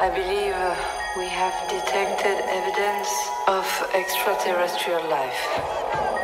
I believe uh, we have detected evidence of extraterrestrial life.